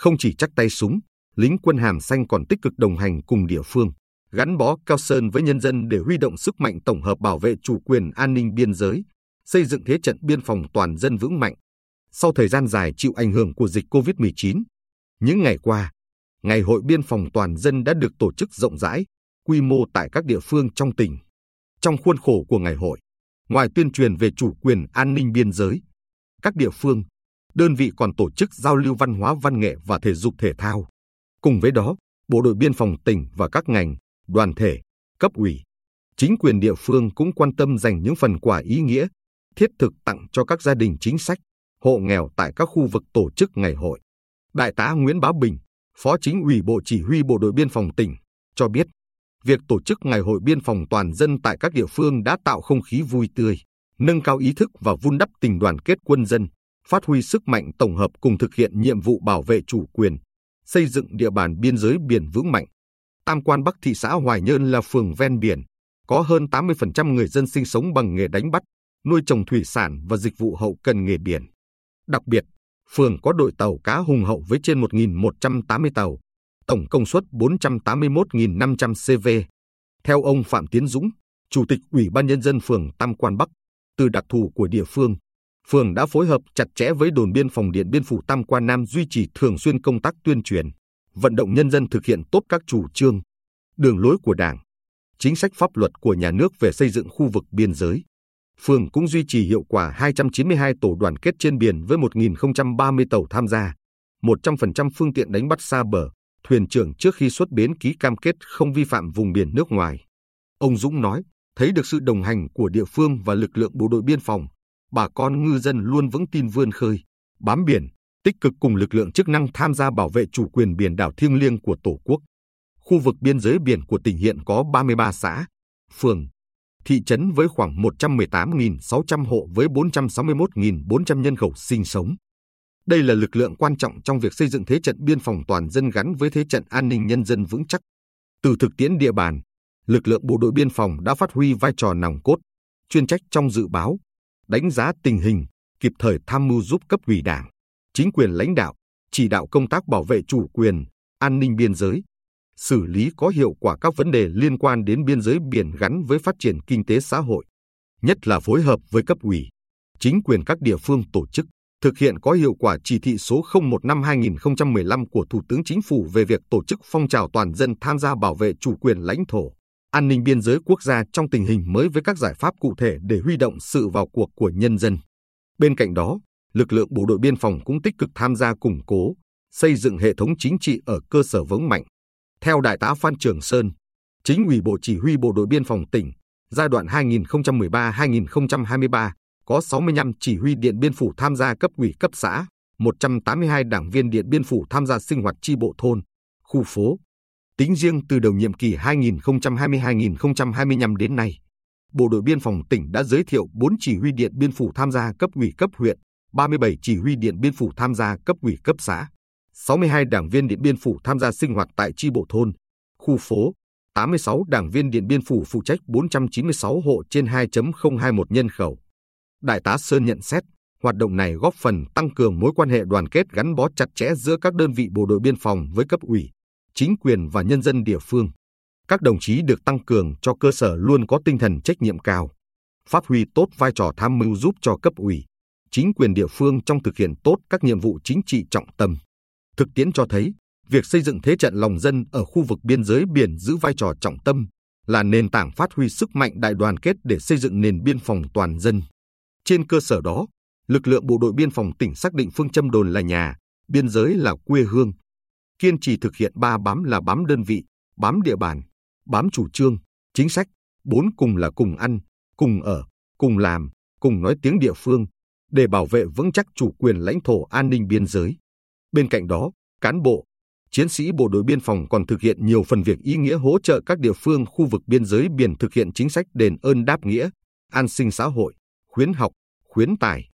Không chỉ chắc tay súng, lính quân hàm xanh còn tích cực đồng hành cùng địa phương, gắn bó cao sơn với nhân dân để huy động sức mạnh tổng hợp bảo vệ chủ quyền an ninh biên giới, xây dựng thế trận biên phòng toàn dân vững mạnh. Sau thời gian dài chịu ảnh hưởng của dịch COVID-19, những ngày qua, Ngày hội biên phòng toàn dân đã được tổ chức rộng rãi, quy mô tại các địa phương trong tỉnh. Trong khuôn khổ của ngày hội, ngoài tuyên truyền về chủ quyền an ninh biên giới, các địa phương, đơn vị còn tổ chức giao lưu văn hóa văn nghệ và thể dục thể thao. Cùng với đó, Bộ đội biên phòng tỉnh và các ngành, đoàn thể, cấp ủy, chính quyền địa phương cũng quan tâm dành những phần quà ý nghĩa, thiết thực tặng cho các gia đình chính sách, hộ nghèo tại các khu vực tổ chức ngày hội. Đại tá Nguyễn Bá Bình, Phó Chính ủy Bộ Chỉ huy Bộ đội Biên phòng tỉnh cho biết, việc tổ chức Ngày hội Biên phòng toàn dân tại các địa phương đã tạo không khí vui tươi, nâng cao ý thức và vun đắp tình đoàn kết quân dân, phát huy sức mạnh tổng hợp cùng thực hiện nhiệm vụ bảo vệ chủ quyền, xây dựng địa bàn biên giới biển vững mạnh. Tam Quan Bắc thị xã Hoài Nhơn là phường ven biển, có hơn 80% người dân sinh sống bằng nghề đánh bắt, nuôi trồng thủy sản và dịch vụ hậu cần nghề biển. Đặc biệt, phường có đội tàu cá hùng hậu với trên 1.180 tàu, tổng công suất 481.500 CV. Theo ông Phạm Tiến Dũng, Chủ tịch Ủy ban Nhân dân phường Tam Quan Bắc, từ đặc thù của địa phương, phường đã phối hợp chặt chẽ với đồn biên phòng Điện Biên Phủ Tam Quan Nam duy trì thường xuyên công tác tuyên truyền, vận động nhân dân thực hiện tốt các chủ trương, đường lối của Đảng, chính sách pháp luật của nhà nước về xây dựng khu vực biên giới phường cũng duy trì hiệu quả 292 tổ đoàn kết trên biển với 1.030 tàu tham gia, 100% phương tiện đánh bắt xa bờ, thuyền trưởng trước khi xuất bến ký cam kết không vi phạm vùng biển nước ngoài. Ông Dũng nói, thấy được sự đồng hành của địa phương và lực lượng bộ đội biên phòng, bà con ngư dân luôn vững tin vươn khơi, bám biển, tích cực cùng lực lượng chức năng tham gia bảo vệ chủ quyền biển đảo thiêng liêng của Tổ quốc. Khu vực biên giới biển của tỉnh hiện có 33 xã, phường, thị trấn với khoảng 118.600 hộ với 461.400 nhân khẩu sinh sống. Đây là lực lượng quan trọng trong việc xây dựng thế trận biên phòng toàn dân gắn với thế trận an ninh nhân dân vững chắc. Từ thực tiễn địa bàn, lực lượng bộ đội biên phòng đã phát huy vai trò nòng cốt, chuyên trách trong dự báo, đánh giá tình hình, kịp thời tham mưu giúp cấp ủy đảng, chính quyền lãnh đạo, chỉ đạo công tác bảo vệ chủ quyền, an ninh biên giới, xử lý có hiệu quả các vấn đề liên quan đến biên giới biển gắn với phát triển kinh tế xã hội, nhất là phối hợp với cấp ủy, chính quyền các địa phương tổ chức thực hiện có hiệu quả chỉ thị số 01 năm 2015 của Thủ tướng Chính phủ về việc tổ chức phong trào toàn dân tham gia bảo vệ chủ quyền lãnh thổ, an ninh biên giới quốc gia trong tình hình mới với các giải pháp cụ thể để huy động sự vào cuộc của nhân dân. Bên cạnh đó, lực lượng bộ đội biên phòng cũng tích cực tham gia củng cố, xây dựng hệ thống chính trị ở cơ sở vững mạnh, theo Đại tá Phan Trường Sơn, chính ủy Bộ Chỉ huy Bộ đội Biên phòng tỉnh, giai đoạn 2013-2023, có 65 chỉ huy Điện Biên Phủ tham gia cấp ủy cấp xã, 182 đảng viên Điện Biên Phủ tham gia sinh hoạt chi bộ thôn, khu phố. Tính riêng từ đầu nhiệm kỳ 2020-2025 đến nay, Bộ đội Biên phòng tỉnh đã giới thiệu 4 chỉ huy Điện Biên Phủ tham gia cấp ủy cấp huyện, 37 chỉ huy Điện Biên Phủ tham gia cấp ủy cấp xã. 62 đảng viên Điện Biên Phủ tham gia sinh hoạt tại chi bộ thôn, khu phố, 86 đảng viên Điện Biên Phủ phụ trách 496 hộ trên 2.021 nhân khẩu. Đại tá Sơn nhận xét, hoạt động này góp phần tăng cường mối quan hệ đoàn kết gắn bó chặt chẽ giữa các đơn vị bộ đội biên phòng với cấp ủy, chính quyền và nhân dân địa phương. Các đồng chí được tăng cường cho cơ sở luôn có tinh thần trách nhiệm cao, phát huy tốt vai trò tham mưu giúp cho cấp ủy, chính quyền địa phương trong thực hiện tốt các nhiệm vụ chính trị trọng tâm. Thực tiễn cho thấy, việc xây dựng thế trận lòng dân ở khu vực biên giới biển giữ vai trò trọng tâm, là nền tảng phát huy sức mạnh đại đoàn kết để xây dựng nền biên phòng toàn dân. Trên cơ sở đó, lực lượng bộ đội biên phòng tỉnh xác định phương châm đồn là nhà, biên giới là quê hương. Kiên trì thực hiện ba bám là bám đơn vị, bám địa bàn, bám chủ trương, chính sách, bốn cùng là cùng ăn, cùng ở, cùng làm, cùng nói tiếng địa phương, để bảo vệ vững chắc chủ quyền lãnh thổ an ninh biên giới. Bên cạnh đó, cán bộ, chiến sĩ bộ đội biên phòng còn thực hiện nhiều phần việc ý nghĩa hỗ trợ các địa phương khu vực biên giới biển thực hiện chính sách đền ơn đáp nghĩa, an sinh xã hội, khuyến học, khuyến tài,